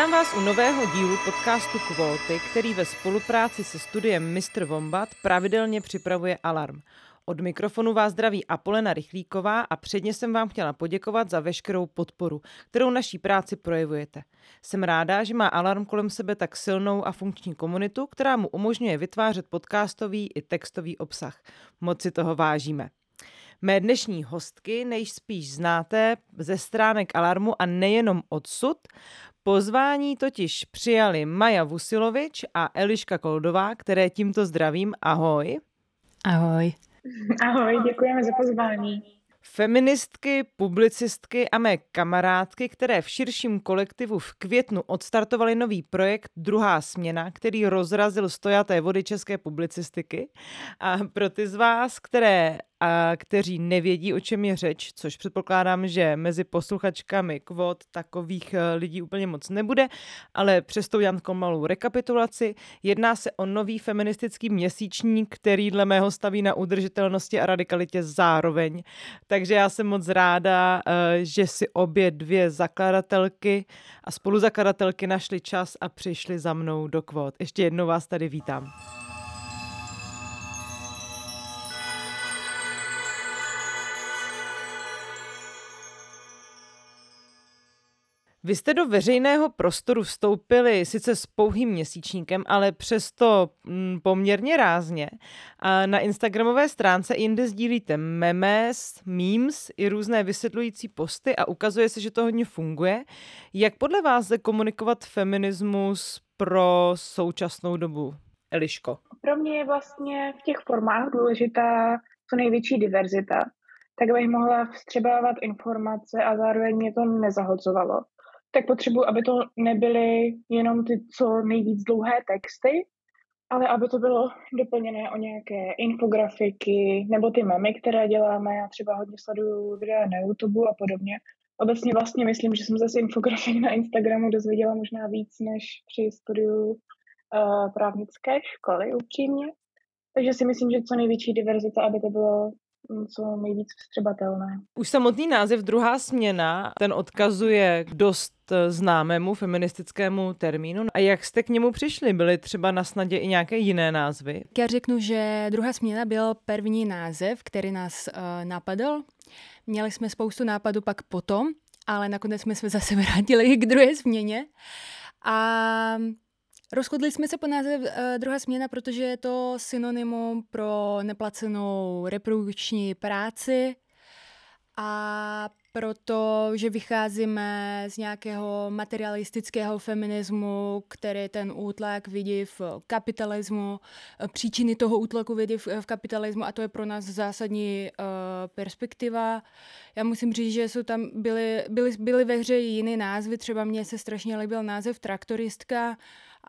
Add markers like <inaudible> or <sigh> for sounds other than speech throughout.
Vítám vás u nového dílu podcastu Kvóty, který ve spolupráci se studiem Mr. Wombat pravidelně připravuje Alarm. Od mikrofonu vás zdraví Apolena Rychlíková a předně jsem vám chtěla poděkovat za veškerou podporu, kterou naší práci projevujete. Jsem ráda, že má Alarm kolem sebe tak silnou a funkční komunitu, která mu umožňuje vytvářet podcastový i textový obsah. Moc si toho vážíme. Mé dnešní hostky nejspíš znáte ze stránek Alarmu a nejenom odsud. Pozvání totiž přijali Maja Vusilovič a Eliška Koldová, které tímto zdravím. Ahoj. Ahoj. Ahoj, děkujeme za pozvání. Feministky, publicistky a mé kamarádky, které v širším kolektivu v květnu odstartovali nový projekt Druhá směna, který rozrazil stojaté vody české publicistiky. A pro ty z vás, které a kteří nevědí, o čem je řeč, což předpokládám, že mezi posluchačkami kvot takových eh, lidí úplně moc nebude, ale přesto udělám takovou malou rekapitulaci. Jedná se o nový feministický měsíčník, který dle mého staví na udržitelnosti a radikalitě zároveň. Takže já jsem moc ráda, eh, že si obě dvě zakladatelky a spoluzakladatelky našli čas a přišli za mnou do kvot. Ještě jednou vás tady vítám. Vy jste do veřejného prostoru vstoupili sice s pouhým měsíčníkem, ale přesto mm, poměrně rázně. A na Instagramové stránce jinde sdílíte memes, memes i různé vysvětlující posty a ukazuje se, že to hodně funguje. Jak podle vás jde komunikovat feminismus pro současnou dobu? Eliško. Pro mě je vlastně v těch formách důležitá co největší diverzita, tak abych mohla vstřebávat informace a zároveň mě to nezahlcovalo tak potřebuji, aby to nebyly jenom ty co nejvíc dlouhé texty, ale aby to bylo doplněné o nějaké infografiky nebo ty memy, které děláme. Já třeba hodně sleduju videa na YouTube a podobně. Obecně vlastně myslím, že jsem zase infografik na Instagramu dozvěděla možná víc než při studiu uh, právnické školy, upřímně. Takže si myslím, že co největší diverzita, aby to bylo co nejvíc vstřebatelné. Už samotný název druhá směna, ten odkazuje k dost eh, známému feministickému termínu. A jak jste k němu přišli? Byly třeba na snadě i nějaké jiné názvy? Já řeknu, že druhá směna byl první název, který nás uh, napadl. Měli jsme spoustu nápadů pak potom, ale nakonec jsme se zase vrátili k druhé směně. A Rozhodli jsme se po název uh, druhá směna, protože je to synonymum pro neplacenou reprodukční práci. A proto, že vycházíme z nějakého materialistického feminismu, který ten útlak vidí v kapitalismu, příčiny toho útlaku vidí v, v kapitalismu a to je pro nás zásadní uh, perspektiva. Já musím říct, že jsou tam byly, byly, byly ve hře jiné názvy, třeba mně se strašně líbil název traktoristka,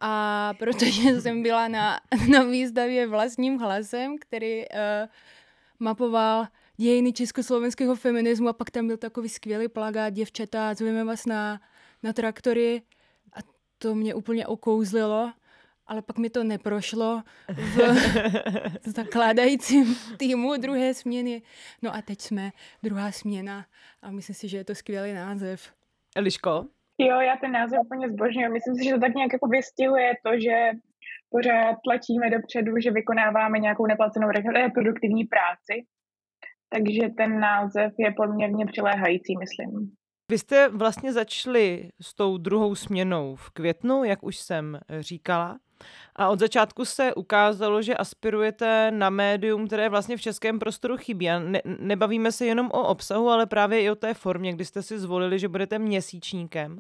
a protože <laughs> jsem byla na, na výstavě vlastním hlasem, který uh, mapoval dějiny československého feminismu a pak tam byl takový skvělý plagát děvčata, zveme vás na, na traktory a to mě úplně okouzlilo, ale pak mi to neprošlo v <laughs> zakládajícím týmu druhé směny. No a teď jsme druhá směna a myslím si, že je to skvělý název. Eliško? Jo, já ten název úplně zbožňuji. Myslím si, že to tak nějak jako vystihuje to, že pořád tlačíme dopředu, že vykonáváme nějakou neplacenou reproduktivní práci. Takže ten název je poměrně přiléhající, myslím. Vy jste vlastně začali s tou druhou směnou v květnu, jak už jsem říkala. A od začátku se ukázalo, že aspirujete na médium, které vlastně v českém prostoru chybí. A ne, nebavíme se jenom o obsahu, ale právě i o té formě, kdy jste si zvolili, že budete měsíčníkem.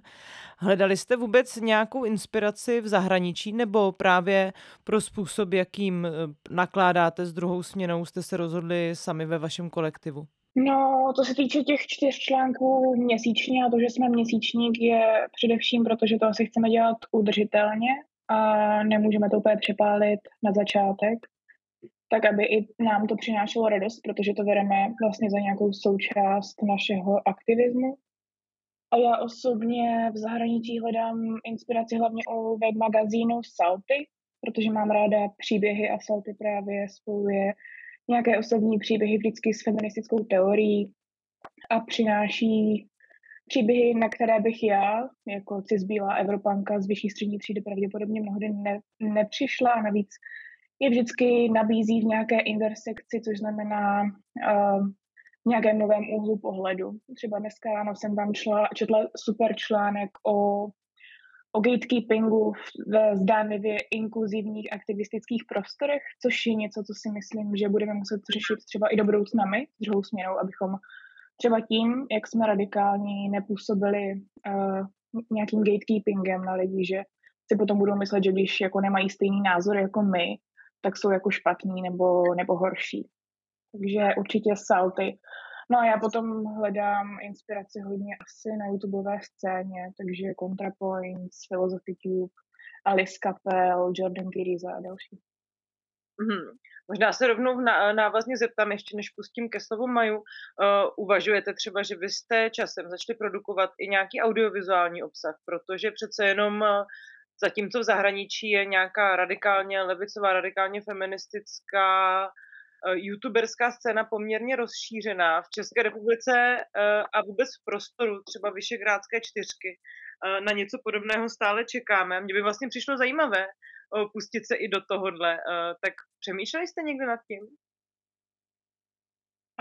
Hledali jste vůbec nějakou inspiraci v zahraničí nebo právě pro způsob, jakým eh, nakládáte s druhou směnou, jste se rozhodli sami ve vašem kolektivu? No, to se týče těch čtyř článků měsíčně a to, že jsme měsíčník, je především proto, že to asi chceme dělat udržitelně a nemůžeme to úplně přepálit na začátek, tak aby i nám to přinášelo radost, protože to bereme vlastně za nějakou součást našeho aktivismu. A já osobně v zahraničí hledám inspiraci hlavně u web magazínu Salty, protože mám ráda příběhy a Salty právě spojuje nějaké osobní příběhy vždycky s feministickou teorií a přináší příběhy, na které bych já, jako cisbílá Evropanka z vyšší střední třídy, pravděpodobně mnohdy ne, nepřišla a navíc je vždycky nabízí v nějaké intersekci, což znamená uh, v nějakém novém úhlu pohledu. Třeba dneska ráno jsem tam četla super článek o, o gatekeepingu v zdánlivě inkluzivních aktivistických prostorech, což je něco, co si myslím, že budeme muset řešit třeba i do budoucna my, druhou směnou, abychom třeba tím, jak jsme radikální, nepůsobili uh, nějakým gatekeepingem na lidi, že si potom budou myslet, že když jako nemají stejný názor jako my, tak jsou jako špatný nebo, nebo horší. Takže určitě salty. No a já potom hledám inspiraci hodně asi na YouTubeové scéně, takže ContraPoints, Philosophy Tube, Alice Capel, Jordan Kiriza a další. Hmm. Možná se rovnou návazně zeptám, ještě než pustím ke slovu Maju. Uh, uvažujete třeba, že byste časem začali produkovat i nějaký audiovizuální obsah, protože přece jenom uh, zatímco v zahraničí je nějaká radikálně levicová, radikálně feministická youtuberská scéna poměrně rozšířená. V České republice uh, a vůbec v prostoru třeba Vyšegrádské čtyřky uh, na něco podobného stále čekáme. Mně by vlastně přišlo zajímavé pustit se i do tohohle. Tak přemýšleli jste někdy nad tím?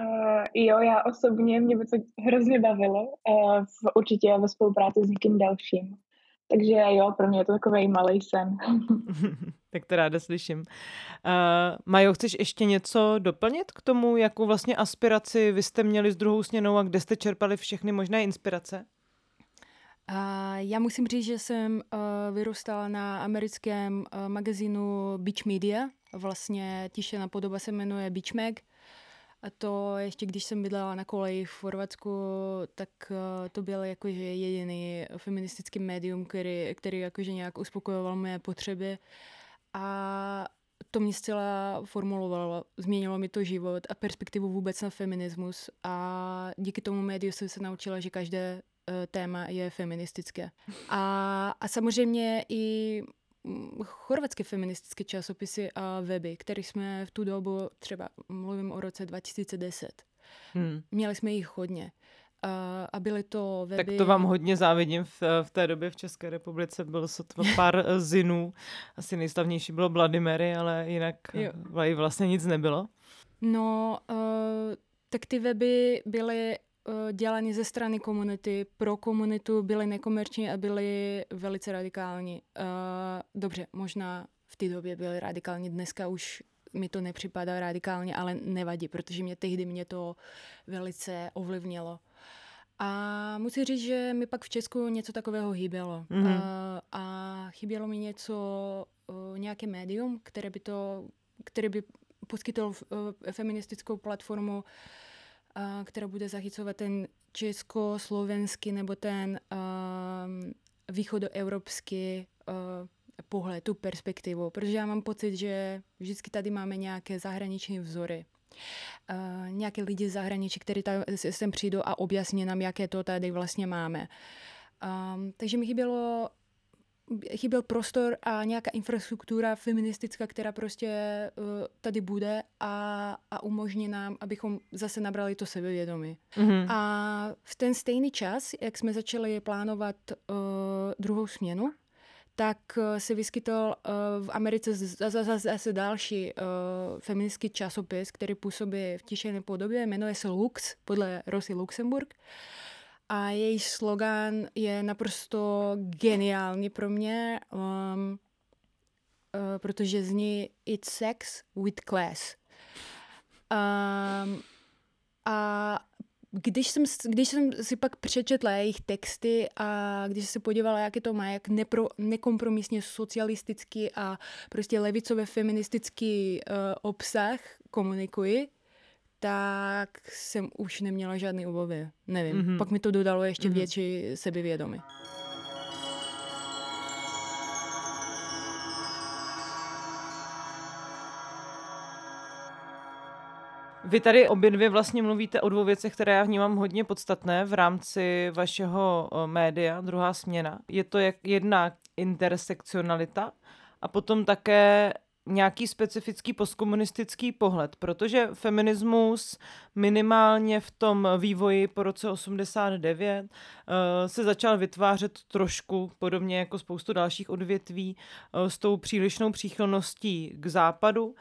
Uh, jo, já osobně, mě by to hrozně bavilo, uh, v, určitě ve spolupráci s někým dalším. Takže jo, pro mě je to takový malý sen. <laughs> tak to ráda slyším. Uh, Majo, chceš ještě něco doplnit k tomu, jakou vlastně aspiraci vy jste měli s druhou směnou a kde jste čerpali všechny možné inspirace? A já musím říct, že jsem uh, vyrůstala na americkém uh, magazínu Beach Media. Vlastně tišená podoba se jmenuje Beach Mag. A to ještě když jsem bydlela na koleji v Chorvatsku, tak uh, to byl jakože jediný feministický médium, který, který jakože nějak uspokojoval moje potřeby. A to mě zcela formulovalo, změnilo mi to život a perspektivu vůbec na feminismus a díky tomu médiu jsem se naučila, že každé Eh, téma je feministické. A, a samozřejmě i chorvatské feministické časopisy a weby, které jsme v tu dobu, třeba mluvím o roce 2010, hmm. měli jsme jich hodně. A, a byly to weby... Tak to vám hodně závidím. V, v té době v České republice bylo sotva pár eh, zinů. Asi nejslavnější bylo Vladimíry, ale jinak jo. vlastně nic nebylo. No, uh, tak ty weby byly Eh, dělaní ze strany komunity, pro komunitu, byly nekomerční a byly velice radikální. Uh, dobře, možná v té době byly radikální, dneska už mi to nepřipadá radikálně, ale nevadí, protože mě tehdy mě to velice ovlivnilo. A musím říct, že mi pak v Česku něco takového chybělo. Mm-hmm. Uh, a chybělo mi něco, nějaké médium, které by to, které by poskytlo uh, feministickou platformu uh, která bude zachycovat ten československý nebo ten východoevropský pohled, tu perspektivu, protože já mám pocit, že vždycky tady máme nějaké zahraniční vzory. Uh, nějaké lidi z zahraničí, kteří sem přijdou a objasní nám, jaké to tady vlastně máme. Um, takže mi chybělo chyběl prostor a nějaká infrastruktura feministická, která prostě uh, tady bude a, a umožní nám, abychom zase nabrali to sebevědomí. Mm-hmm. A v ten stejný čas, jak jsme začali plánovat uh, druhou směnu, tak uh, se vyskytl uh, v Americe zase, zase další uh, feministický časopis, který působí v tišené podobě, jmenuje se Lux, podle Rosy Luxemburg. Uh, a její slogan je naprosto geniální pro mě, um, uh, protože zní It's sex with class. Um, a když jsem, když jsem si pak přečetla jejich texty a když se podívala, jak to má, jak nepro, nekompromisně socialistický a prostě levicové feministický uh, obsah komunikují, tak jsem už neměla žádný obavy. Nevím, mm-hmm. pak mi to dodalo ještě mm-hmm. větší sebevědomí. Vy tady obě dvě vlastně mluvíte o dvou věcech, které já vnímám hodně podstatné v rámci vašeho média, druhá směna. Je to jak jedna intersekcionalita a potom také nějaký specifický postkomunistický pohled, protože feminismus minimálně v tom vývoji po roce 89 uh, eh, se začal vytvářet trošku podobně jako spoustu dalších odvětví uh, s tou přílišnou příchylností k západu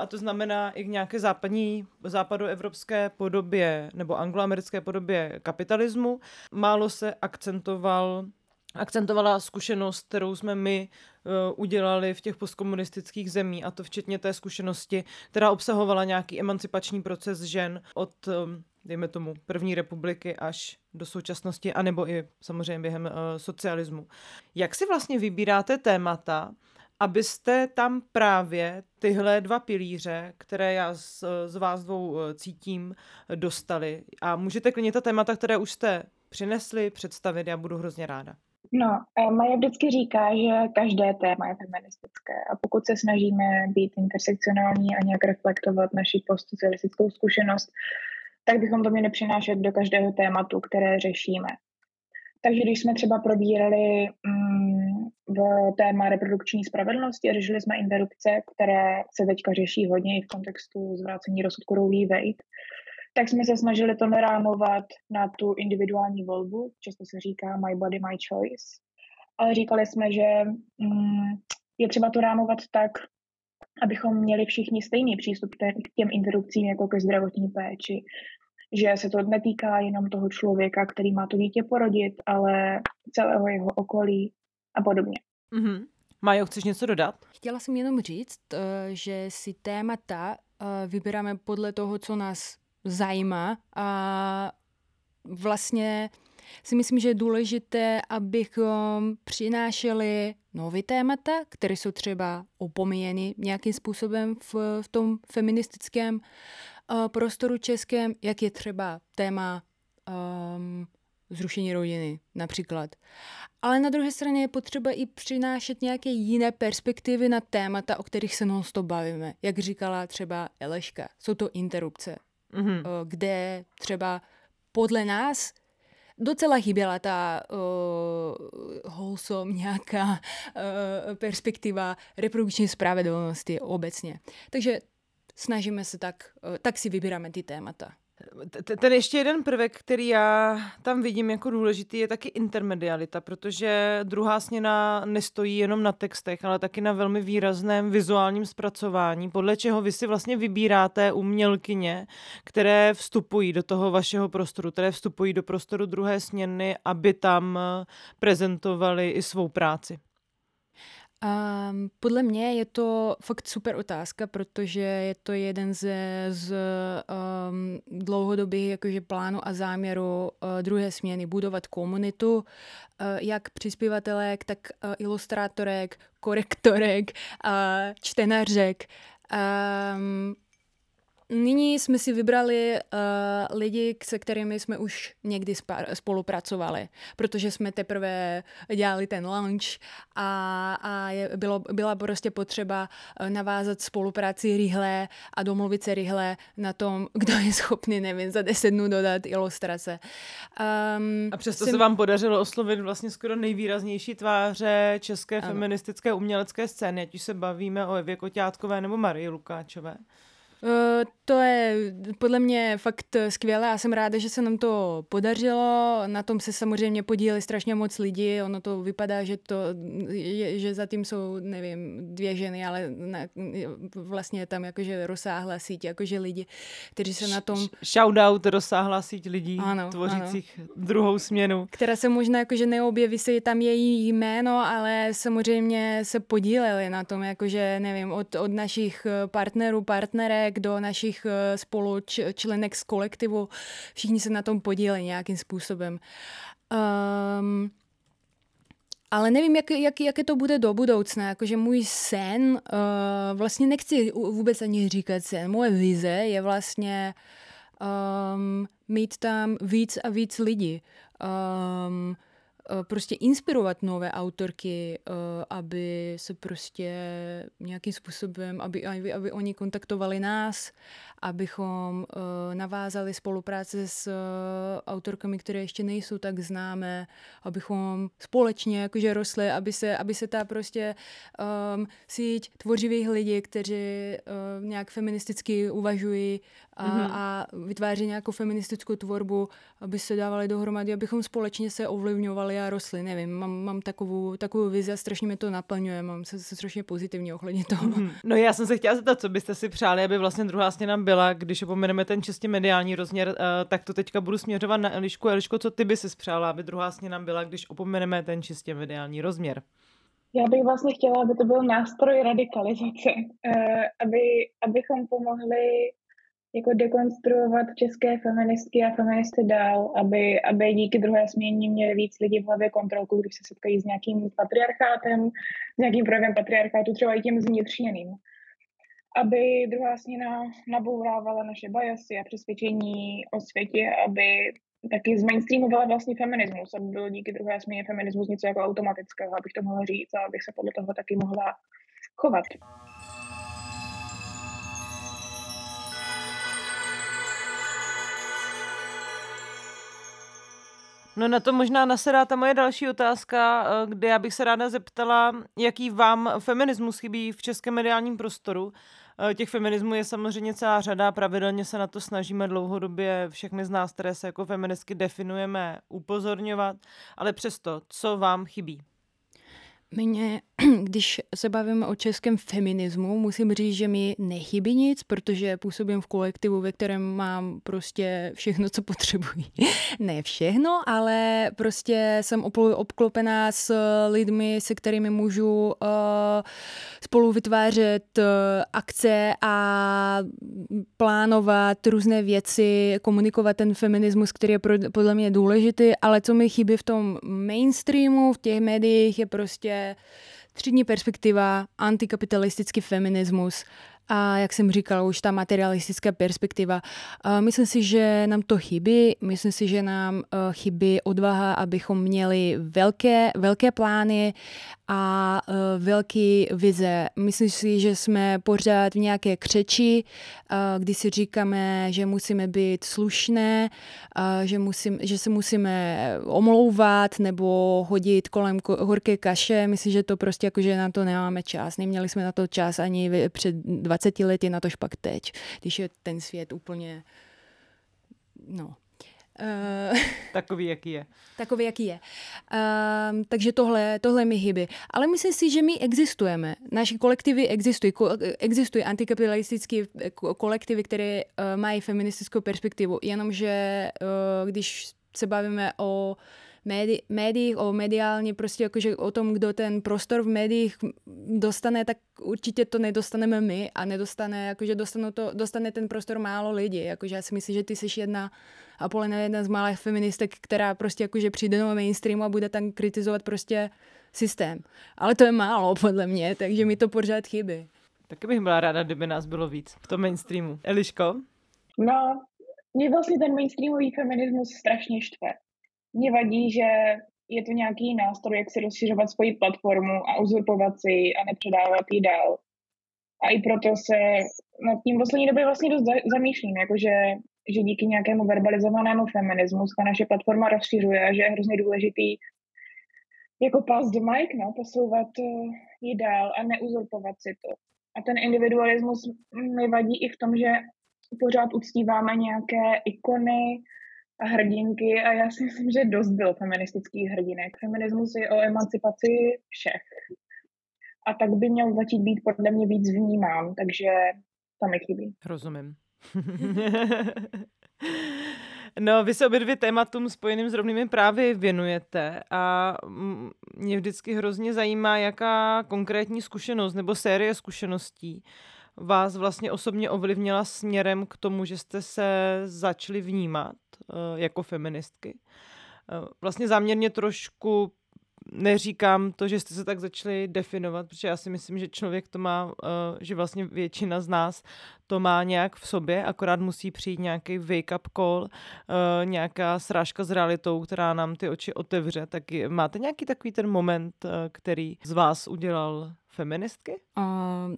a to znamená i k nějaké západní, západoevropské podobě nebo angloamerické podobě kapitalismu. Málo se akcentoval akcentovala zkušenost, kterou jsme my uh, udělali v těch postkomunistických zemí, a to včetně té zkušenosti, která obsahovala nějaký emancipační proces žen od, um, dejme tomu, první republiky až do současnosti, anebo i samozřejmě během uh, socialismu. Jak si vlastně vybíráte témata, abyste tam právě tyhle dva pilíře, které já z, z vás dvou eh, cítím, dostali. A můžete klidně ta témata, které už jste přinesli, představit, já budu hrozně ráda. No, Maja vždycky říká, že každé téma je feministické a pokud se snažíme být intersekcionální a nějak reflektovat naši postsocialistickou zkušenost, tak bychom to měli přinášet do každého tématu, které řešíme. Takže když jsme třeba probírali mm, v téma reprodukční spravedlnosti, řešili jsme interrupce, které se teďka řeší hodně i v kontextu zvrácení rozsudku Roe. Wade, tak jsme se snažili to nerámovat na tu individuální volbu, často se říká my body, my choice, ale říkali jsme, že mm, je třeba to rámovat tak, abychom měli všichni stejný přístup k těm interrupcím jako ke zdravotní péči, že se to netýká jenom toho člověka, který má to dítě porodit, ale celého jeho okolí a podobně. Mm-hmm. Majo, chceš něco dodat? Chtěla jsem jenom říct, eh, že si témata eh, vybíráme podle toho, co nás zajímá a vlastně si myslím, že je důležité, abychom přinášeli nové témata, které jsou třeba opomíjeny nějakým způsobem v, v tom feministickém uh, prostoru českém, jak je třeba téma um, zrušení rodiny například. Ale na druhé straně je potřeba i přinášet nějaké jiné perspektivy na témata, o kterých se non bavíme. Jak říkala třeba Eleška, jsou to interrupce, mm-hmm. kde třeba podle nás docela chyběla ta uh, wholesome nějaká uh, perspektiva reprodukční spravedlnosti obecně. Takže snažíme se tak, uh, tak si vybíráme ty témata. Ten ještě jeden prvek, který já tam vidím jako důležitý, je taky intermedialita, protože druhá směna nestojí jenom na textech, ale taky na velmi výrazném vizuálním zpracování, podle čeho vy si vlastně vybíráte umělkyně, které vstupují do toho vašeho prostoru, které vstupují do prostoru druhé směny, aby tam prezentovali i svou práci. Um, podle mě je to fakt super otázka, protože je to jeden ze z um, dlouhodobých jakože plánu a záměru uh, druhé směny budovat komunitu, uh, jak přispěvatelek, tak uh, ilustrátorek, korektorek, uh, čtenářek. Um, Nyní jsme si vybrali uh, lidi, se kterými jsme už někdy spolupracovali, protože jsme teprve dělali ten launch a, a je, bylo, byla prostě potřeba eh, navázat spolupráci rychle a domluvit se rychle na tom, <laughs> kdo je schopný, nevím, za deset dnů dodat ilustrace. Um, a přesto jsem... se vám podařilo oslovit vlastně skoro nejvýraznější tváře české ano. feministické umělecké scény, ať už se bavíme o Evě Koťátkové nebo Marii Lukáčové. Uh, to je podle mě fakt skvělé a jsem ráda, že se nám to podařilo. Na tom se samozřejmě podíleli strašně moc lidí. Ono to vypadá, že, to, je, že zatím jsou, nevím, dvě ženy, ale na, vlastně tam jakože rozsáhlá síť, jakože lidi, kteří se na tom... Shoutout rozsáhlá síť lidí, ano, tvořících ano. druhou směnu. Která se možná jakože neobjeví se tam její jméno, ale samozřejmě se podíleli na tom, jakože nevím, od, od našich partnerů, partnerek do našich eh, spolu členek z kolektivu. Všichni se na tom podílejí nějakým způsobem. Um, ale nevím, jak, jak, jaké to bude do budoucna. Jakože můj sen, uh, vlastně nechci vůbec ani říkat sen, moje vize je vlastně um, mít tam víc a víc lidí. Um, prostě inspirovat nové autorky, aby se prostě nějakým způsobem, aby, aby, aby oni kontaktovali nás, abychom navázali spolupráce s autorkami, které ještě nejsou tak známé, abychom společně jakože rostli, aby se, aby se ta prostě um, síť tvořivých lidí, kteří uh, nějak feministicky uvažují a, mm-hmm. a vytváří nějakou feministickou tvorbu, aby se dávali dohromady, abychom společně se ovlivňovali a rostli. Nevím, mám, mám takovou, takovou vizi a strašně mě to naplňuje, mám se, se strašně pozitivně ohledně toho. Mm-hmm. <laughs> No já jsem se chtěla zeptat, co byste si přáli, aby vlastně druhá stěna byla, když opomeneme ten čistě mediální rozměr, uh, tak to teďka budu směřovat na Elišku. Eliško, co ty by si přála, aby druhá stěna byla, když opomeneme ten čistě mediální rozměr? Já bych vlastně chtěla, aby to byl nástroj radikalizace, uh, aby, abychom pomohli jako dekonstruovat české feministky a feministy dál, aby, aby díky druhé směně měli víc lidí v hlavě kontrolku, když se setkají s nějakým patriarchátem, s nějakým projevem patriarchátu, třeba i tím zvnitřněným. Aby druhá směna nabourávala naše bajasy a přesvědčení o světě, aby taky zmainstreamovala vlastně feminismus, aby byl díky druhé směně feminismus něco jako automatického, abych to mohla říct a abych se podle toho taky mohla chovat. No na to možná nasedá ta moje další otázka, eh, kde já bych se ráda zeptala, jaký vám feminismus chybí v českém mediálním prostoru. Eh, těch feminismů je samozřejmě celá řada, pravidelně se na to snažíme dlouhodobě všechny z nás, které se jako feministky definujeme, upozorňovat, ale přesto, co vám chybí? Mně, <clears throat> když se bavíme o českém feminismu, musím říct, že mi nechybí nic, protože působím v kolektivu, ve kterém mám prostě všechno, co potřebuji. <laughs> ne všechno, ale prostě jsem obklopená s lidmi, se kterými můžu uh, spolu vytvářet uh, akce a plánovat různé věci, komunikovat ten feminismus, který je pro, podle mě důležitý, ale co mi chybí v tom mainstreamu, v těch médiích, je prostě třídní perspektiva, antikapitalistický feminismus a jak jsem říkala, už ta materialistická perspektiva. Myslím si, že nám to chybí, myslím si, že nám eh, chybí odvaha, abychom měli velké, velké plány a uh, velký vize. Myslím si, že jsme pořád v nějaké křeči, uh, kdy si říkáme, že musíme být slušné, že, musím, že se musíme omlouvat nebo hodit kolem horké kaše. Myslím, že to prostě jako, že na to nemáme čas. Neměli jsme na to čas ani před 20 lety, na to pak teď, když je ten svět úplně no, Uh, <laughs> takový, jaký je. Takový, jaký je. Uh, takže tohle, tohle mi chybí. Ale myslím si, že my existujeme. Naše kolektivy existují. Ko, existují antikapitalistické kolektivy, které uh, mají feministickou perspektivu. Jenomže uh, když se bavíme o médi- médiích, o mediálně prostě jakože o tom, kdo ten prostor v médiích dostane, tak určitě to nedostaneme my a nedostane, jakože dostane, to, dostane ten prostor málo lidí. Jakože já si myslím, že ty jsi jedna a Polena jedna z malých feministek, která prostě jakože přijde do mainstreamu a bude tam kritizovat prostě systém. Ale to je málo podle mě, takže mi to pořád chybí. Taky bych byla ráda, kdyby nás bylo víc v tom mainstreamu. Eliško? No, mě vlastně ten mainstreamový feminismus strašně štve. Mně vadí, že je to nějaký nástroj, jak si rozšiřovat svoji platformu a uzurpovat si a nepředávat ji dál. A i proto se nad tím poslední době vlastně dost zamýšlím, jakože že díky nějakému verbalizovanému feminismu ta naše platforma rozšiřuje a že je hrozně důležitý jako pass the mic, no, posouvat eh, ji dál a neuzurpovat si to. A ten individualismus mi vadí i v tom, že pořád uctíváme nějaké ikony a hrdinky a já si myslím, že dost byl feministických hrdinek. Feminismus je o emancipaci všech. A tak by měl začít být podle mě víc vnímán, takže tam mi chybí. Rozumím. <laughs> No, vy se obě dvě tématům spojeným s rovnými právy věnujete a mě vždycky hrozně zajímá, jaká konkrétní zkušenost nebo série zkušeností vás vlastně osobně ovlivnila směrem k tomu, že jste se začali vnímat uh, jako feministky. Uh, vlastně záměrně trošku neříkám to, že jste se tak začali definovat, protože já si myslím, že člověk to má, uh, že vlastně většina z nás to má nějak v sobě, akorát musí přijít nějaký wake-up call, uh, nějaká srážka s realitou, která nám ty oči otevře. Tak máte nějaký takový ten moment, uh, který z vás udělal feministky? Uh,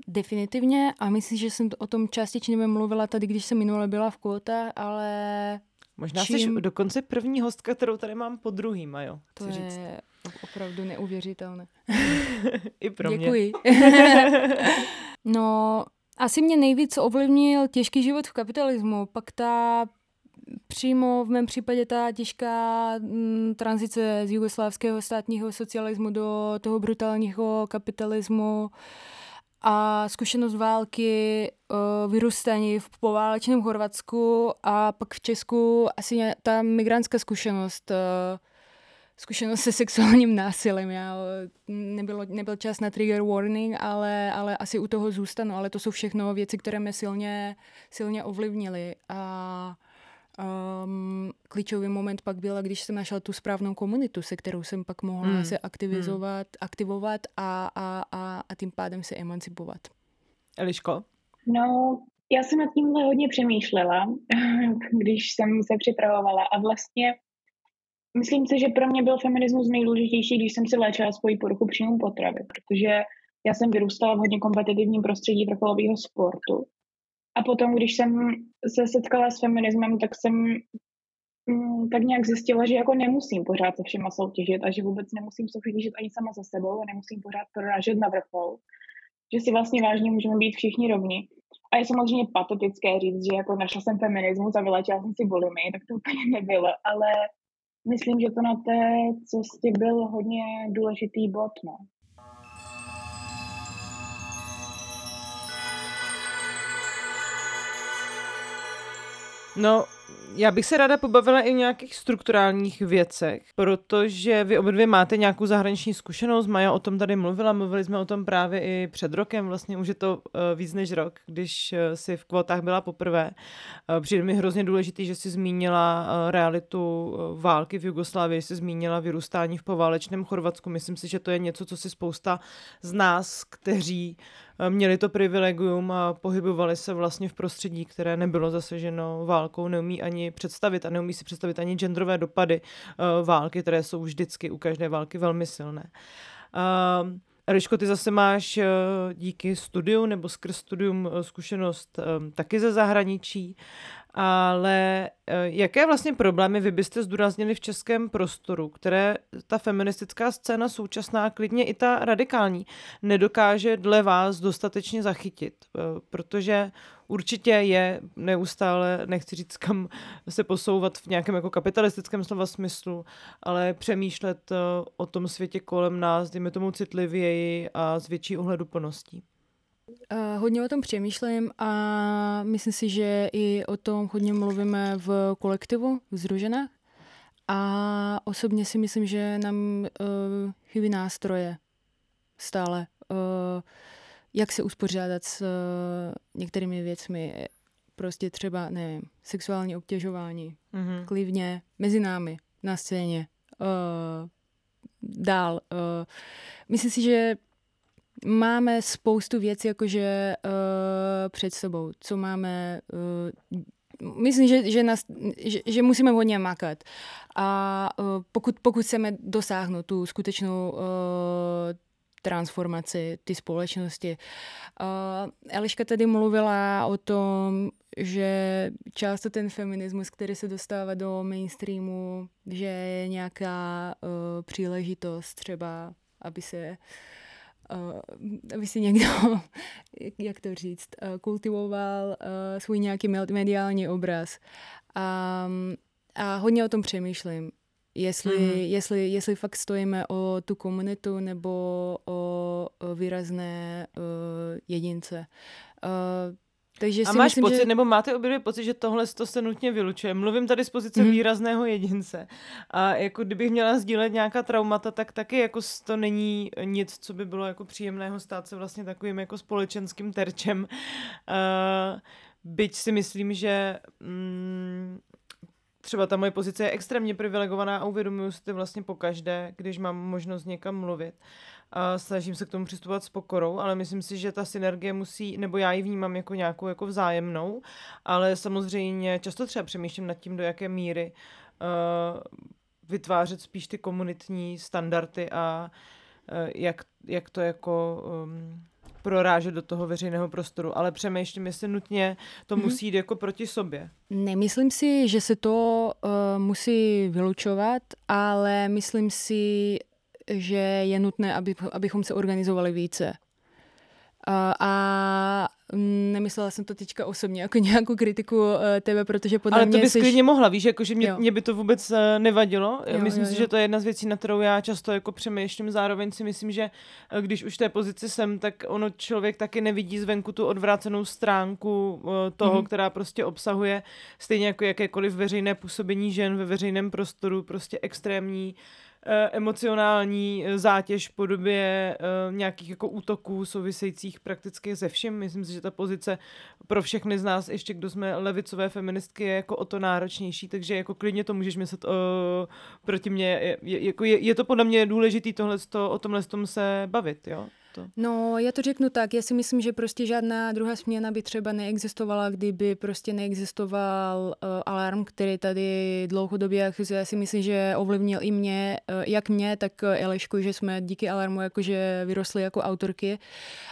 definitivně a myslím, že jsem o tom částečně mluvila tady, když jsem minule byla v kvota, ale Možná Čím... jsi dokonce první hostka, kterou tady mám po druhý, Majo. To je říct. opravdu neuvěřitelné. <laughs> I pro Děkuji. <laughs> no, asi mě nejvíc ovlivnil těžký život v kapitalismu, pak ta přímo v mém případě ta těžká m, mm, tranzice z jugoslávského státního socialismu do toho brutálního kapitalismu a zkušenost války, uh, vyrůstání v poválečném Chorvatsku a pak v Česku asi ta migrantská zkušenost, uh, zkušenost se sexuálním násilím. Já, nebylo, nebyl čas na trigger warning, ale, ale asi u toho zůstanu. Ale to jsou všechno věci, které mě silně, silně ovlivnily. A Um, klíčový moment pak byl, když jsem našla tu správnou komunitu, se kterou jsem pak mohla mm. se aktivizovat, mm. aktivovat a, a, a, a tím pádem se emancipovat. Eliško? No, já jsem nad tímhle hodně přemýšlela, <laughs> když jsem se připravovala a vlastně myslím si, že pro mě byl feminismus nejdůležitější, když jsem si léčila svoji poruchu příjmu potravy, protože já jsem vyrůstala v hodně kompetitivním prostředí vrcholového sportu a potom, když jsem se setkala s feminismem, tak jsem mm, tak nějak zjistila, že jako nemusím pořád se všema soutěžit a že vůbec nemusím soutěžit ani sama se sebou a nemusím pořád prorážet na vrchol. Že si vlastně vážně můžeme být všichni rovni. A je samozřejmě patetické říct, že jako našla jsem feminismus a vylečila jsem si bulimy, tak to úplně nebylo, ale myslím, že to na té cestě byl hodně důležitý bod. No. No, já bych se ráda pobavila i o nějakých strukturálních věcech, protože vy obě dvě máte nějakou zahraniční zkušenost. Maja o tom tady mluvila, mluvili jsme o tom právě i před rokem, vlastně už je to uh, víc než rok, když uh, si v kvotách byla poprvé. Uh, přijde mi hrozně důležitý, že si zmínila realitu války v Jugoslávii, že si zmínila vyrůstání v poválečném Chorvatsku. Myslím si, že to je něco, co si spousta z nás, kteří měli to privilegium a pohybovali se vlastně v prostředí, které nebylo zasaženo válkou, neumí ani představit a neumí si představit ani genderové dopady uh, války, které jsou vždycky u každé války velmi silné. Uh, Eliško, ty zase máš díky studiu nebo skrz studium zkušenost taky ze zahraničí ale eh, jaké vlastně problémy vy byste zdůraznili v českém prostoru, které ta feministická scéna současná, klidně i ta radikální, nedokáže dle vás dostatečně zachytit? Eh, protože určitě je neustále, nechci říct kam se posouvat v nějakém jako kapitalistickém slova smyslu, ale přemýšlet eh, o tom světě kolem nás, dejme tomu citlivěji a s větší ohleduplností. Uh, hodně o tom přemýšlím a myslím si, že i o tom hodně mluvíme v kolektivu, v Združenách. A osobně si myslím, že nám uh, chybí nástroje stále. Uh, jak se uspořádat s uh, některými věcmi. Prostě třeba, nevím, sexuální obtěžování. Mm-hmm. Klivně, mezi námi, na scéně. Uh, dál. Uh, myslím si, že máme spoustu věcí jakože uh, před sebou, co máme uh, Myslím, že, že, nás, že, že musíme hodně makat. A uh, pokud, pokud chceme dosáhnout tu skutečnou uh, transformaci ty společnosti. Uh, Eliška tady mluvila o tom, že často ten feminismus, který se dostává do mainstreamu, že je nějaká uh, příležitost třeba, aby se uh, aby si někdo, <laughs> jak to říct, uh, kultivoval uh, svůj nějaký mediální obraz. A, a hodně o tom přemýšlím. Jestli, mm-hmm. jestli, jestli fakt stojíme o tu komunitu nebo o, o výrazné uh, jedince. Uh, takže a máš myslím, pocit, že... nebo máte obě pocit, že tohle to se nutně vylučuje? Mluvím tady z pozice mm. výrazného jedince. A jako kdybych měla sdílet nějaká traumata, tak taky jako to není nic, co by bylo jako příjemného stát se vlastně takovým jako společenským terčem. Uh, byť si myslím, že mm, třeba ta moje pozice je extrémně privilegovaná a uvědomuju si to vlastně po každé, když mám možnost někam mluvit. A snažím se k tomu přistupovat s pokorou, ale myslím si, že ta synergie musí, nebo já ji vnímám jako nějakou jako vzájemnou, ale samozřejmě často třeba přemýšlím nad tím, do jaké míry uh, vytvářet spíš ty komunitní standardy a uh, jak, jak to jako um, prorážet do toho veřejného prostoru, ale přemýšlím, jestli nutně to mm-hmm. musí jít jako proti sobě. Nemyslím si, že se to uh, musí vylučovat, ale myslím si, že je nutné, aby, abychom se organizovali více. A, a nemyslela jsem to teďka osobně jako <laughs> nějakou kritiku uh, tebe, protože podle Ale mě to bys jsi... klidně mohla, víš, jako, že mě, mě by to vůbec uh, nevadilo. Jo, myslím jo, si, jo. že to je jedna z věcí, na kterou já často jako přemýšlím. Zároveň si myslím, že uh, když už v té pozici jsem, tak ono člověk taky nevidí zvenku tu odvrácenou stránku uh, toho, mm-hmm. která prostě obsahuje stejně jako jakékoliv veřejné působení žen ve veřejném prostoru, prostě extrémní eh, emocionální eh, zátěž v podobě eh, nějakých jako útoků souvisejících prakticky se vším. Myslím si, že ta pozice pro všechny z nás, ještě kdo jsme levicové feministky, je jako o to náročnější, takže jako klidně to můžeš myslet uh, proti mně. Je, je, jako je, je to podle mě důležitý tohle, o tomhle tom se bavit, jo? To. No, já to řeknu tak, já si myslím, že prostě žádná druhá směna by třeba neexistovala, kdyby prostě neexistoval uh, alarm, který tady dlouhodobě, já si myslím, že ovlivnil i mě, uh, jak mě, tak uh, Elešku, že jsme díky alarmu jakože vyrostli jako autorky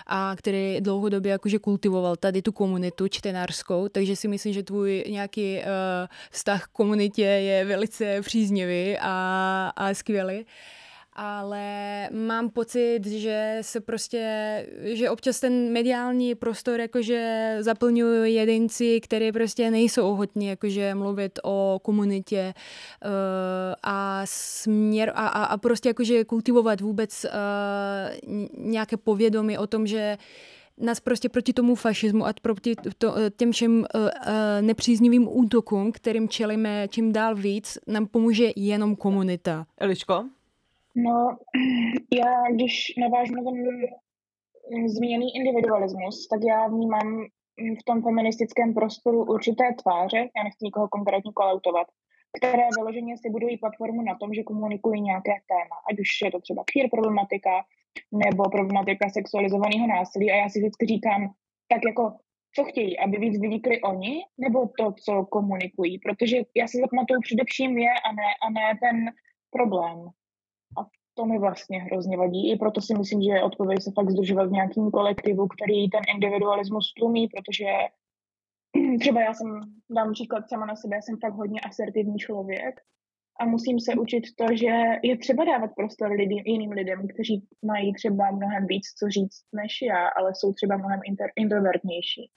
a který dlouhodobě jakože kultivoval tady tu komunitu čtenářskou, takže si myslím, že tvůj nějaký uh, vztah k komunitě je velice příznivý a, a skvělý ale mám pocit, že se prostě, že občas ten mediální prostor jakože zaplňují jedinci, kteří prostě nejsou ochotní jakože mluvit o komunitě uh, a směr a, a, a prostě jakože kultivovat vůbec uh, nějaké povědomí o tom, že nás prostě proti tomu fašismu a proti to, těm všem uh, uh, nepříznivým útokům, kterým čelíme čím dál víc, nám pomůže jenom komunita. Eliško? No, <clears throat> já když navážu na ten zmíněný individualismus, tak já vnímám v tom feministickém prostoru určité tváře, já nechci nikoho konkrétně kolautovat, které vyloženě si budují platformu na tom, že komunikují nějaké téma, ať už je to třeba queer problematika nebo problematika sexualizovaného násilí a já si vždycky říkám, tak jako co chtějí, aby víc vynikli oni, nebo to, co komunikují, protože já si zapamatuju především je a ne, a ne ten problém. To mi vlastně hrozně vadí. I proto si myslím, že je odpověď se fakt združovat v nějakým kolektivu, který ten individualismus tlumí, protože <clears throat> třeba já jsem, dám příklad sama na sebe, já jsem fakt hodně asertivní člověk a musím se učit to, že je třeba dávat prostor lidem, jiným lidem, kteří mají třeba mnohem víc co říct než já, ale jsou třeba mnohem inter, introvertnější.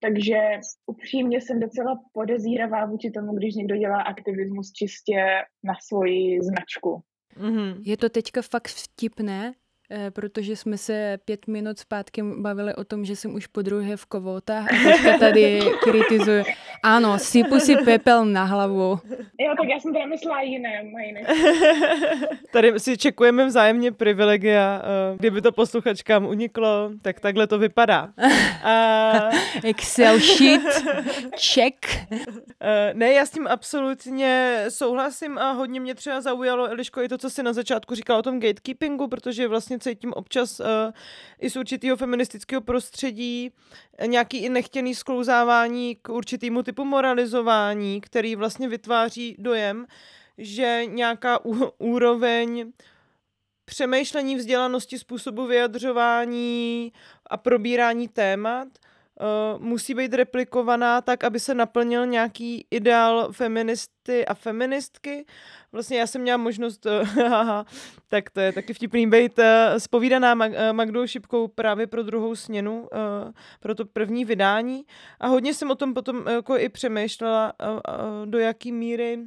Takže upřímně jsem docela podezíravá vůči tomu, když někdo dělá aktivismus čistě na svoji značku. Mm-hmm. Je to teďka fakt vtipné, protože jsme se pět minut zpátky bavili o tom, že jsem už po druhé v kovotách a <laughs> teďka tady kritizuju. Ano, sypu si pepel na hlavu. Jo, tak já jsem teda myslela jiné, jiné. <laughs> Tady si čekujeme vzájemně privilegia. eh, Kdyby to posluchačkám uniklo, tak takhle to vypadá. A... <laughs> Excel sheet, check. Eh, Ne, já s tím absolutně souhlasím a hodně mě třeba zaujalo, Eliško, i to, co jsi na začátku říkala o tom gatekeepingu, protože vlastně cítím občas uh, i z určitého feministického prostředí eh, nějaký i nechtěný sklouzávání k určitému typu moralizování, který vlastně vytváří dojem, že nějaká ú- úroveň přemýšlení vzdělanosti způsobu vyjadřování a probírání témat uh, musí být replikovaná tak, aby se naplnil nějaký ideál feministy a feministky. Vlastně já jsem měla možnost, <laughs> haha, tak to je taky vtipný být spovídaná Mag- uh, Magdou Šipkou právě pro druhou směnu, pro to první vydání. A hodně jsem o tom potom jako i přemýšlela, do jaký míry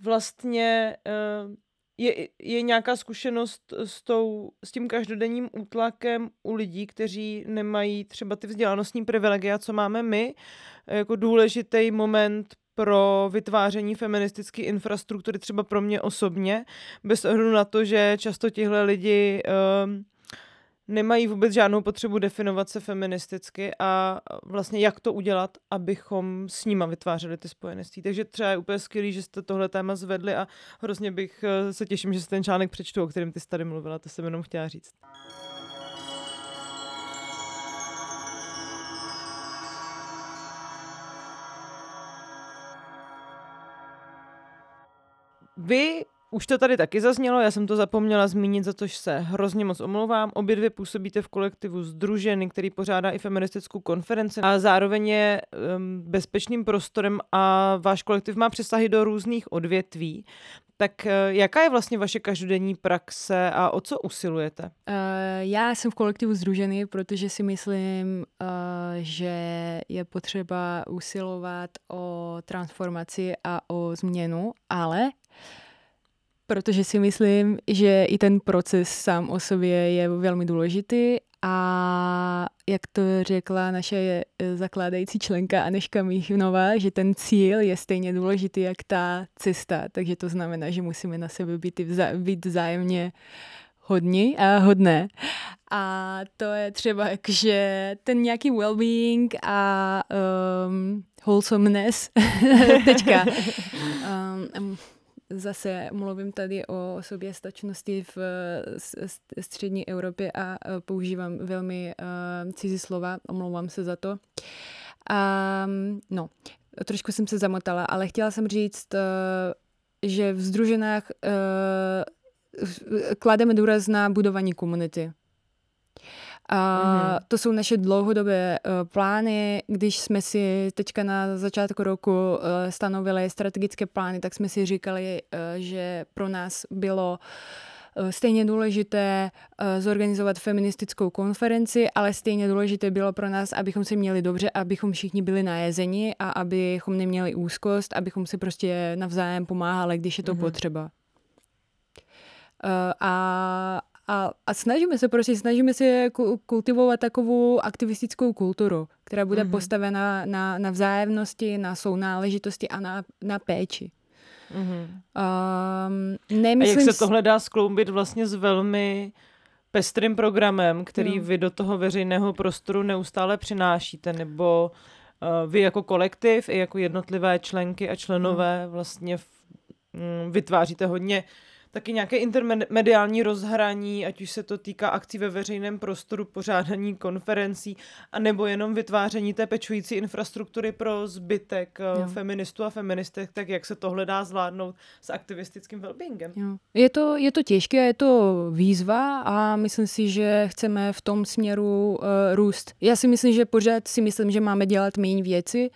vlastně je, je nějaká zkušenost s, tou, s tím každodenním útlakem u lidí, kteří nemají třeba ty vzdělanostní privilegia, co máme my, jako důležitý moment pro vytváření feministické infrastruktury, třeba pro mě osobně, bez ohledu na to, že často tihle lidi um, nemají vůbec žádnou potřebu definovat se feministicky a vlastně jak to udělat, abychom s nima vytvářeli ty spojenství. Takže třeba je úplně skvělý, že jste tohle téma zvedli a hrozně bych eh, se těším, že se ten článek přečtu, o kterém ty jsi tady mluvila, to jsem jenom chtěla říct. Vy už to tady taky zaznělo, já jsem to zapomněla zmínit, za což se hrozně moc omlouvám. Obě dvě působíte v kolektivu Združeny, který pořádá i feministickou konferenci a zároveň je um, bezpečným prostorem a váš kolektiv má přesahy do různých odvětví. Tak uh, jaká je vlastně vaše každodenní praxe a o co usilujete? Uh, já jsem v kolektivu Združený, protože si myslím, uh, že je potřeba usilovat o transformaci a o změnu, ale protože si myslím, že i ten proces sám o sobě je velmi důležitý a jak to řekla naše eh, zakládající členka Aneška Míchnová, že ten cíl je stejně důležitý jak ta cesta, takže to znamená, že musíme na sebe být, vzá, být vzájemně hodní a hodné. A to je třeba jakože ten nějaký well-being a um, wholesomeness <laughs> teďka um, <laughs> zase mluvím tady o soběstačnosti v střední Evropě a používám velmi cizí slova, omlouvám se za to. A, no, trošku jsem se zamotala, ale chtěla jsem říct, že v združenách klademe důraz na budování komunity. A mm-hmm. to jsou naše dlouhodobé uh, plány. Když jsme si teďka na začátku roku uh, stanovili strategické plány, tak jsme si říkali, uh, že pro nás bylo stejně důležité zorganizovat feministickou konferenci, ale stejně důležité bylo pro nás, abychom se měli dobře, abychom všichni byli najezeni a abychom neměli úzkost, abychom si prostě navzájem pomáhali, když je to mm-hmm. potřeba. A, a, a snažíme se prostě, snažíme se kultivovat takovou aktivistickou kulturu, která bude mm-hmm. postavena na, na vzájemnosti, na sounáležitosti a na, na péči. Mm-hmm. Um, nemyslím... A jak se tohle dá skloubit vlastně s velmi pestrým programem, který no. vy do toho veřejného prostoru neustále přinášíte, nebo uh, vy jako kolektiv i jako jednotlivé členky a členové no. vlastně v, um, vytváříte hodně uh, taky nějaké intermediální rozhraní, ať už se to týká akcí ve veřejném prostoru, pořádání konferencí, a nebo jenom vytváření té pečující infrastruktury pro zbytek eh, jo. feministů a feministek, tak jak se tohle dá zvládnout s aktivistickým wellbeingem. Jo. Je, to, je to těžké, je to výzva a myslím si, že chceme v tom směru uh, růst. Já si myslím, že pořád si myslím, že máme dělat méně věci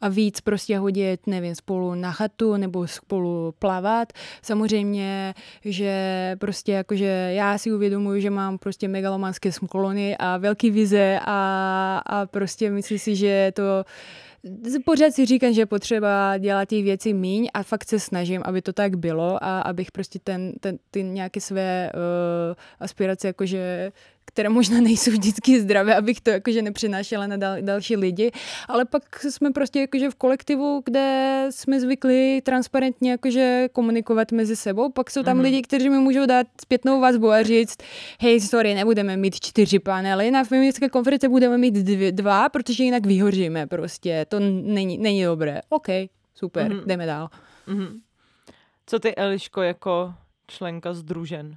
a víc prostě hodit, nevím, spolu na chatu nebo spolu plavat. Samozřejmě že prostě jakože já si uvědomuji, že mám prostě megalomanské sklony a velký vize a, a prostě myslím si, že to pořád si říkám, že potřeba dělat těch věcí míň a fakt se snažím, aby to tak bylo a abych prostě ten, ten, ty nějaké své uh, aspirace jakože které možná nejsou vždycky zdravé, abych to jakože nepřinášela na dal, další lidi, ale pak jsme prostě jakože v kolektivu, kde jsme zvykli transparentně jakože komunikovat mezi sebou, pak jsou tam mm-hmm. lidi, kteří mi můžou dát zpětnou vazbu a říct, hej, sorry, nebudeme mít čtyři panely, na feministické konferenci budeme mít dvě, dva, protože jinak vyhoříme prostě, to není, není dobré. OK, super, mm-hmm. jdeme dál. Mm-hmm. Co ty, Eliško, jako členka združen?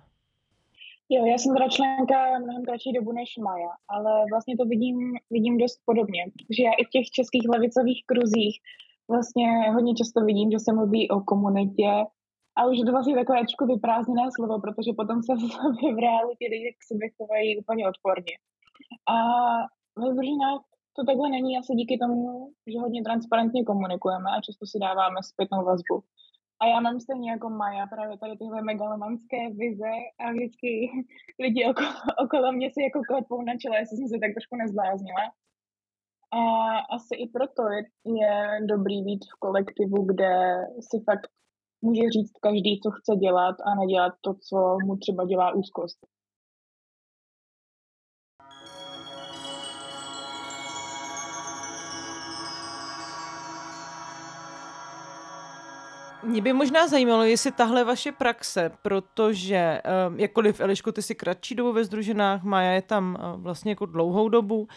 Jo, já jsem teda členka mnohem kratší dobu než Maja, ale vlastně to vidím, vidím dost podobně, protože já i v těch českých levicových kruzích vlastně hodně často vidím, že se mluví o komunitě a už je to vlastně takové trošku vyprázdněné slovo, protože potom se <laughs> v realitě lidi k sobě chovají úplně odporně. A ve Združenách to takhle není asi díky tomu, že hodně transparentně komunikujeme a často si dáváme zpětnou vazbu. A já mám stejně jako Maja právě tady tyhle megalomanské vize a vždycky <laughs> lidi okolo, okolo mě si jako klepou na čele, jestli jsem se tak trošku nezbláznila. A asi i proto je, je dobrý být v kolektivu, kde si fakt může říct každý, co chce dělat a nedělat to, co mu třeba dělá úzkost. Mě by možná zajímalo, jestli tahle vaše praxe, protože uh, jakkoliv Eliško, ty si kratší dobu ve Združenách, Maja je tam uh, vlastně jako dlouhou dobu, uh,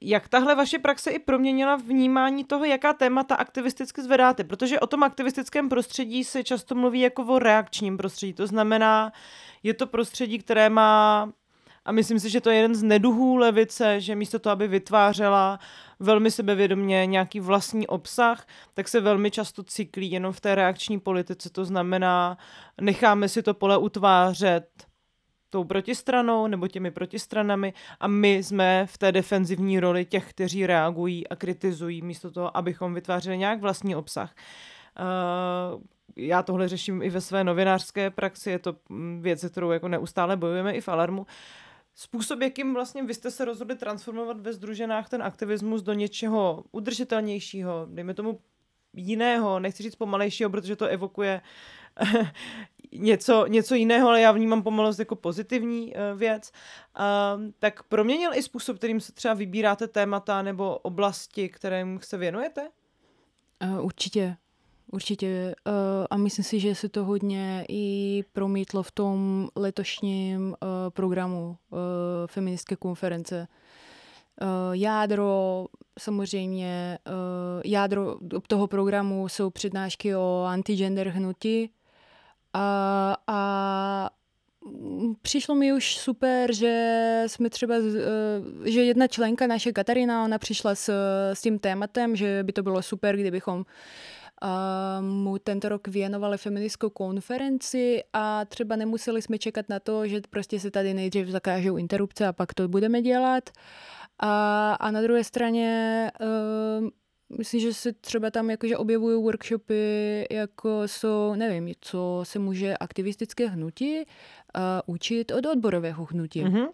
jak tahle vaše praxe i proměnila vnímání toho, jaká témata aktivisticky zvedáte? Protože o tom aktivistickém prostředí se často mluví jako o reakčním prostředí. To znamená, je to prostředí, které má a myslím si, že to je jeden z neduhů levice, že místo toho, aby vytvářela velmi sebevědomě nějaký vlastní obsah, tak se velmi často cyklí jenom v té reakční politice. To znamená, necháme si to pole utvářet tou protistranou nebo těmi protistranami a my jsme v té defenzivní roli těch, kteří reagují a kritizují místo toho, abychom vytvářeli nějak vlastní obsah. Uh, já tohle řeším i ve své novinářské praxi, je to mm, věc, kterou jako neustále bojujeme i v Alarmu. Způsob, jakým vlastně vy jste se rozhodli transformovat ve združenách ten aktivismus do něčeho udržitelnějšího, dejme tomu jiného, nechci říct pomalejšího, protože to evokuje <laughs> něco, něco jiného, ale já vnímám pomalost jako pozitivní uh, věc, uh, tak proměnil i způsob, kterým se třeba vybíráte témata nebo oblasti, kterým se věnujete? Uh, určitě. Určitě uh, a myslím si, že se to hodně i promítlo v tom letošním uh, programu uh, feministské konference. Jádro, samozřejmě, jádro toho programu jsou přednášky o antigender hnutí a, a přišlo mi už super, že jsme třeba, že jedna členka naše Katarina, ona přišla s, s tím tématem, že by to bylo super, kdybychom mu tento rok věnovali feministickou konferenci a třeba nemuseli jsme čekat na to, že prostě se tady nejdřív zakážou interrupce a pak to budeme dělat. A, a na druhé straně uh, myslím, že se třeba tam jakože objevují workshopy, jako jsou, nevím, co se může aktivistické hnutí uh, učit od odborového hnutí. Mm-hmm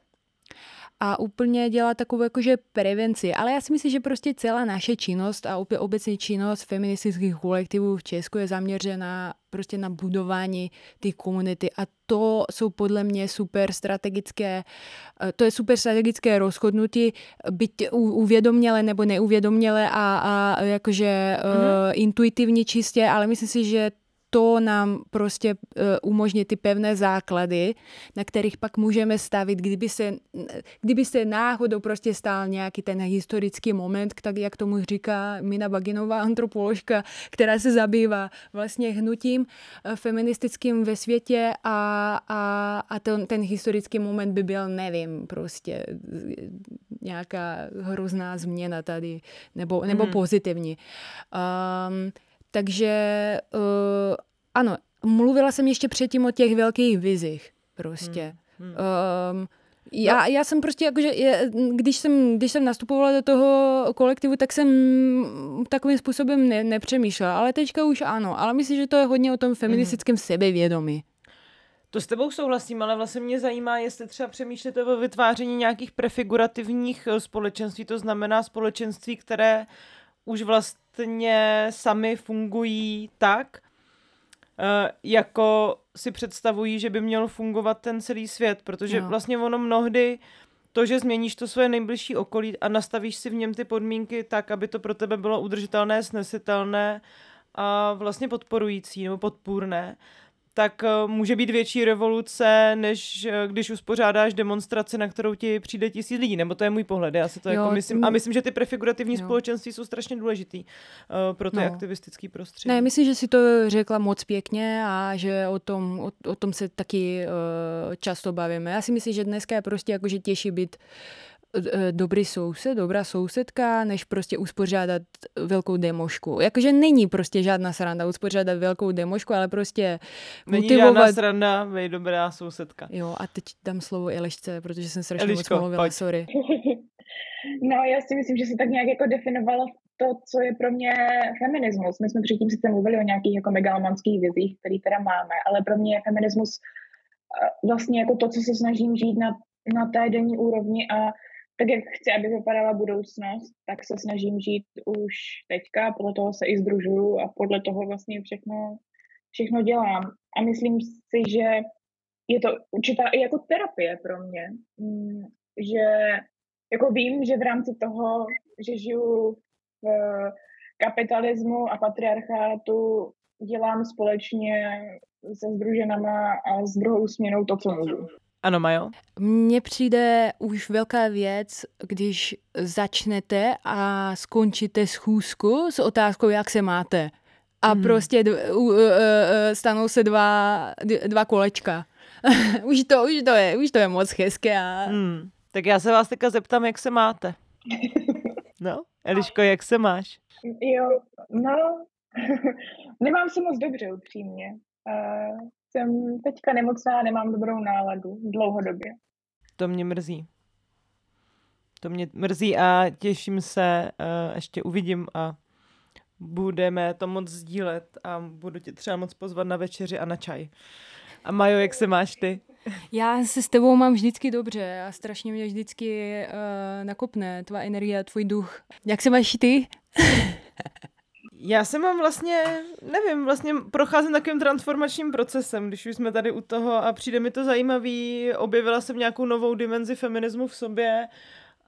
a úplně dělat takovou jakože prevenci. Ale já si myslím, že prostě celá naše činnost a obecně činnost feministických kolektivů v Česku je zaměřena prostě na budování té komunity a to jsou podle mě super strategické, eh, to je super strategické rozhodnutí, byť uvědoměle nebo neuvědoměle a, a jakože uh, intuitivně čistě, ale myslím si, že to nám prostě uh, umožní ty pevné základy, na kterých pak můžeme stavit, kdyby se, kdyby se náhodou prostě stál nějaký ten historický moment, tak jak tomu říká Mina Baginová, antropoložka, která se zabývá vlastně hnutím uh, feministickým ve světě a, a, a ten, ten historický moment by byl, nevím, prostě nějaká hrozná změna tady, nebo, nebo mm. pozitivní. Um, takže uh, ano, mluvila jsem ještě předtím o těch velkých vizích prostě. Hmm. Hmm. Um, já, já jsem prostě jakože, když jsem, když jsem nastupovala do toho kolektivu, tak jsem takovým způsobem ne, nepřemýšlela, ale teďka už ano, ale myslím, že to je hodně o tom feministickém mm. sebevědomí. To s tebou souhlasím, ale vlastně mě zajímá, jestli třeba přemýšlíte o vytváření nějakých prefigurativních eh, společenství, to znamená společenství, které už vlastně sami fungují tak, eh, jako si představují, že by měl fungovat ten celý svět, protože no. vlastně ono mnohdy to, že změníš to svoje nejbližší okolí a nastavíš si v něm ty podmínky tak, aby to pro tebe bylo udržitelné, snesitelné a vlastně podporující nebo podpůrné, tak eh, může být větší revoluce, než eh, když uspořádáš demonstraci, na kterou ti přijde tisíc lidí. Nebo to je můj pohled. Já si to jo, jako myslím. A myslím, že ty prefigurativní jo. společenství jsou strašně důležitý uh, pro ty no. aktivistický prostředí. Ne, myslím, že si to řekla moc pěkně a že o tom, o, o tom se taky uh, často bavíme. Já si myslím, že dneska je prostě jakože těžší být E, dobrý soused, dobrá sousedka, než prostě uspořádat velkou demošku. Jakože není prostě žádná sranda uspořádat velkou demošku, ale prostě není motivovat... žádná sranda, vej dobrá sousedka. Jo, a teď dám slovo Elišce, protože jsem strašně Eliško, moc mluvila, pojď. sorry. <laughs> No, já si myslím, že se tak nějak jako definovalo to, co je pro mě feminismus. My jsme předtím sice mluvili o nějakých jako megalomanských vizích, které teda máme, ale pro mě je feminismus e, vlastně jako to, co se snažím žít na, na té denní úrovni a tak jak chci, aby vypadala budoucnost, tak se snažím žít už teďka, podle toho se i združuju a podle toho vlastně všechno, všechno dělám. A myslím si, že je to určitá i jako terapie pro mě, mm, že jako vím, že v rámci toho, že žiju v kapitalismu a patriarchátu, dělám společně se združenama a s druhou směnou to, co můžu. Ano, Majo? Mně přijde už velká věc, když začnete a skončíte schůzku s otázkou, jak se máte. A hmm. prostě d- uh, uh, uh, stanou se dva, dva kolečka. <laughs> už, to, už, to je, už to je moc hezké. A... Hmm. Tak já se vás teďka zeptám, jak se máte. <laughs> No, Eliško, jak se máš? Jo, no, <laughs> nemám se moc dobře, upřímně. Uh, jsem teďka nemocná, nemám dobrou náladu dlouhodobě. To mě mrzí. To mě mrzí a těším se, uh, ještě uvidím a budeme to moc sdílet a budu tě třeba moc pozvat na večeři a na čaj. A Majo, jak se máš ty? Já se s tebou mám vždycky dobře a strašně mě vždycky uh, nakopne tvá energie, tvůj duch. Jak se máš ty? <laughs> Já se mám vlastně, nevím, vlastně procházím takovým transformačním procesem, když už jsme tady u toho a přijde mi to zajímavý, objevila jsem nějakou novou dimenzi feminismu v sobě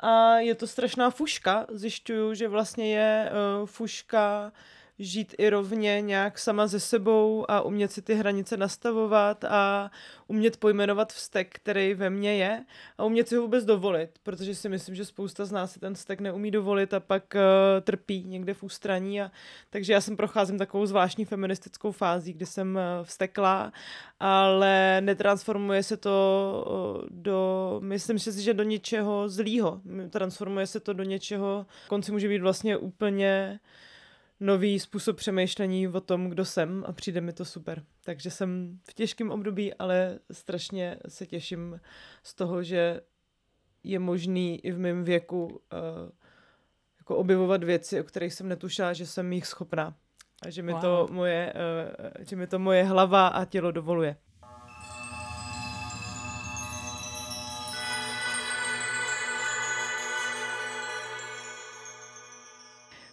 a je to strašná fuška. Zjišťuju, že vlastně je uh, fuška žít i rovně nějak sama ze sebou a umět si ty hranice nastavovat a umět pojmenovat vztek, který ve mně je a umět si ho vůbec dovolit, protože si myslím, že spousta z nás si ten vztek neumí dovolit a pak uh, trpí někde v ústraní a takže já jsem procházím takovou zvláštní feministickou fází, kdy jsem uh, vstekla, ale netransformuje se to uh, do, myslím si, že do něčeho zlýho. Transformuje se to do něčeho, konci může být vlastně úplně nový způsob přemýšlení o tom, kdo jsem a přijde mi to super. Takže jsem v těžkém období, ale strašně se těším z toho, že je možný i v mém věku uh, jako objevovat věci, o kterých jsem netušila, že jsem jich schopná. A že mi, wow. to moje, uh, že mi to moje hlava a tělo dovoluje.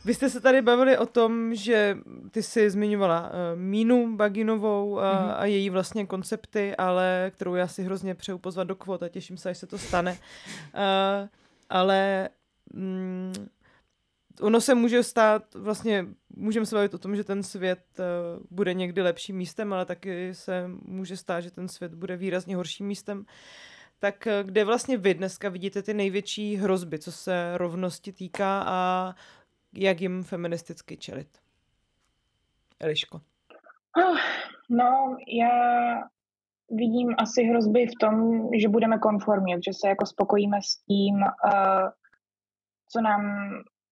Vy jste se tady bavili o tom, že ty jsi zmiňovala uh, Mínu Baginovou uh, mm-hmm. a její vlastně koncepty, ale kterou já si hrozně přeju pozvat do kvot a těším se, až se to stane. Uh, ale mm, ono se může stát, vlastně můžeme se bavit o tom, že ten svět uh, bude někdy lepším místem, ale taky se může stát, že ten svět bude výrazně horším místem. Tak kde vlastně vy dneska vidíte ty největší hrozby, co se rovnosti týká a jak jim feministicky čelit? Eliško. Oh, no, já vidím asi hrozby v tom, že budeme konformit, že se jako spokojíme s tím, uh, co nám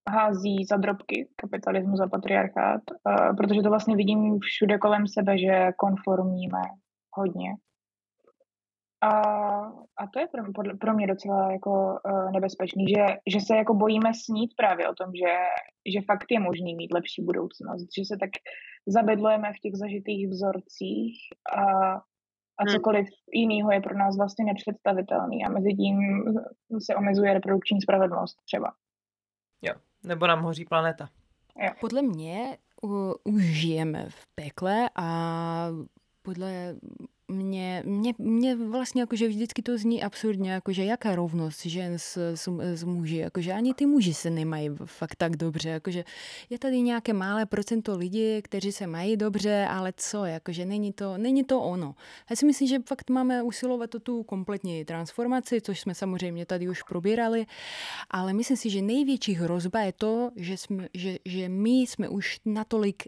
hází za drobky kapitalismus a patriarchát, uh, protože to vlastně vidím všude kolem sebe, že konformíme hodně. A, a to je pro, pro mě docela jako uh, nebezpečný, že, že se jako bojíme snít právě o tom, že, že fakt je možný mít lepší budoucnost, že se tak zabedlujeme v těch zažitých vzorcích a, a hmm. cokoliv jiného je pro nás vlastně nepředstavitelný a mezi tím se omezuje reprodukční spravedlnost třeba. Jo, nebo nám hoří planeta. Jo. Podle mě uh, už žijeme v pekle a podle mě, mě, mě vlastně jakože vždycky to zní absurdně, jakože jaká rovnost žen s, s, s muži, jakože ani ty muži se nemají fakt tak dobře, jakože je tady nějaké malé procento lidí, kteří se mají dobře, ale co, jakože není to, není to ono. Já si myslím, že fakt máme usilovat o tu kompletní transformaci, což jsme samozřejmě tady už probírali, ale myslím si, že největší hrozba je to, že, jsme, že, že my jsme už natolik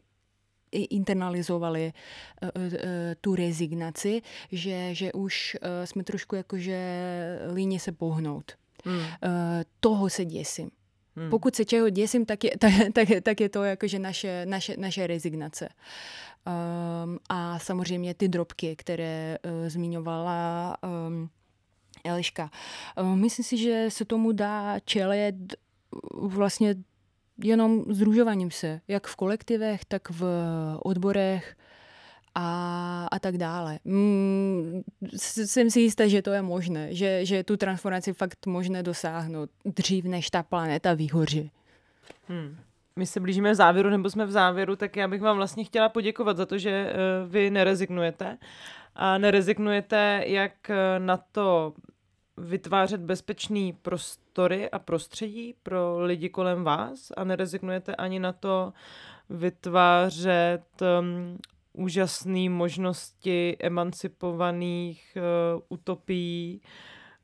internalizovali uh, uh, tu rezignaci, že, že už uh, jsme trošku jakože líně se pohnout. Hmm. Toho se děsím. Hmm. Pokud se čeho děsím, tak je, <laughs> tak, tak, tak je to jakože naše, naše, naše rezignace. Um, a samozřejmě ty drobky, které uh, zmiňovala um, Eliška. Um, myslím si, že se tomu dá čelit vlastně jenom združováním se, jak v kolektivech, tak v odborech a, a tak dále. Mm, jsem si jistá, že to je možné, že, že tu transformaci fakt možné dosáhnout dřív, než ta planeta vyhoří. Hmm. My se blížíme v závěru, nebo jsme v závěru, tak já bych vám vlastně chtěla poděkovat za to, že uh, vy nerezignujete. A nerezignujete jak na to vytvářet bezpečný prostory a prostředí pro lidi kolem vás a nerezignujete ani na to vytvářet um, úžasné možnosti emancipovaných uh, utopií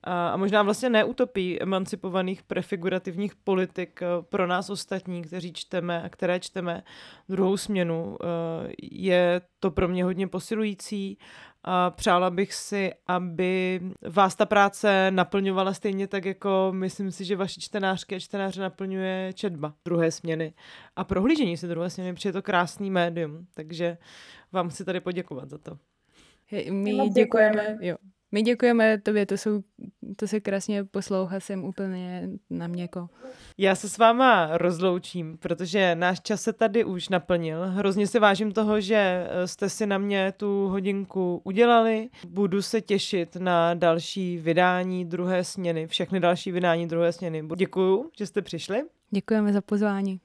a, a možná vlastně neutopí emancipovaných prefigurativních politik uh, pro nás ostatní, kteří čteme a které čteme druhou směnu. Uh, je to pro mě hodně posilující a přála bych si, aby vás ta práce naplňovala stejně tak, jako myslím si, že vaši čtenářky a čtenáře naplňuje četba druhé směny a prohlížení si druhé směny, protože je to krásný médium, takže vám chci tady poděkovat za to. My děkujeme. Jo. My děkujeme tobě, to, jsou, to se krásně poslouchá, jsem úplně na měko. Já se s váma rozloučím, protože náš čas se tady už naplnil. Hrozně si vážím toho, že eh, jste si na mě tu hodinku udělali. Budu se těšit na další vydání druhé směny, všechny další vydání druhé směny. Děkuju, že jste přišli. Děkujeme za pozvání.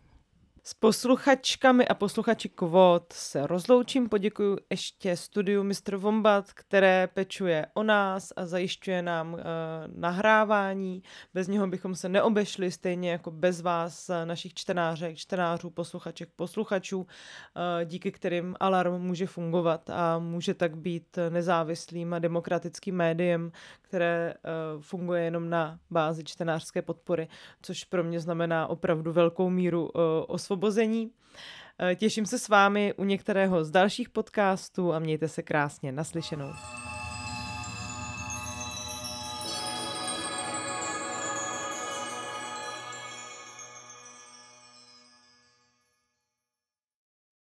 S posluchačkami a posluchači Kvot se rozloučím. Poděkuji ještě studiu Mr. Vombat, které pečuje o nás a zajišťuje nám uh, nahrávání. Bez něho bychom se neobešli, stejně jako bez vás, eh, našich čtenářek, čtenářů, posluchaček, posluchačů, uh, díky kterým Alarm může fungovat a může tak být nezávislým a demokratickým médiem, které uh, funguje jenom na bázi čtenářské podpory, což pro mě znamená opravdu velkou míru uh, osvobození. Uh, těším se s vámi u některého z dalších podcastů a mějte se krásně naslyšenou.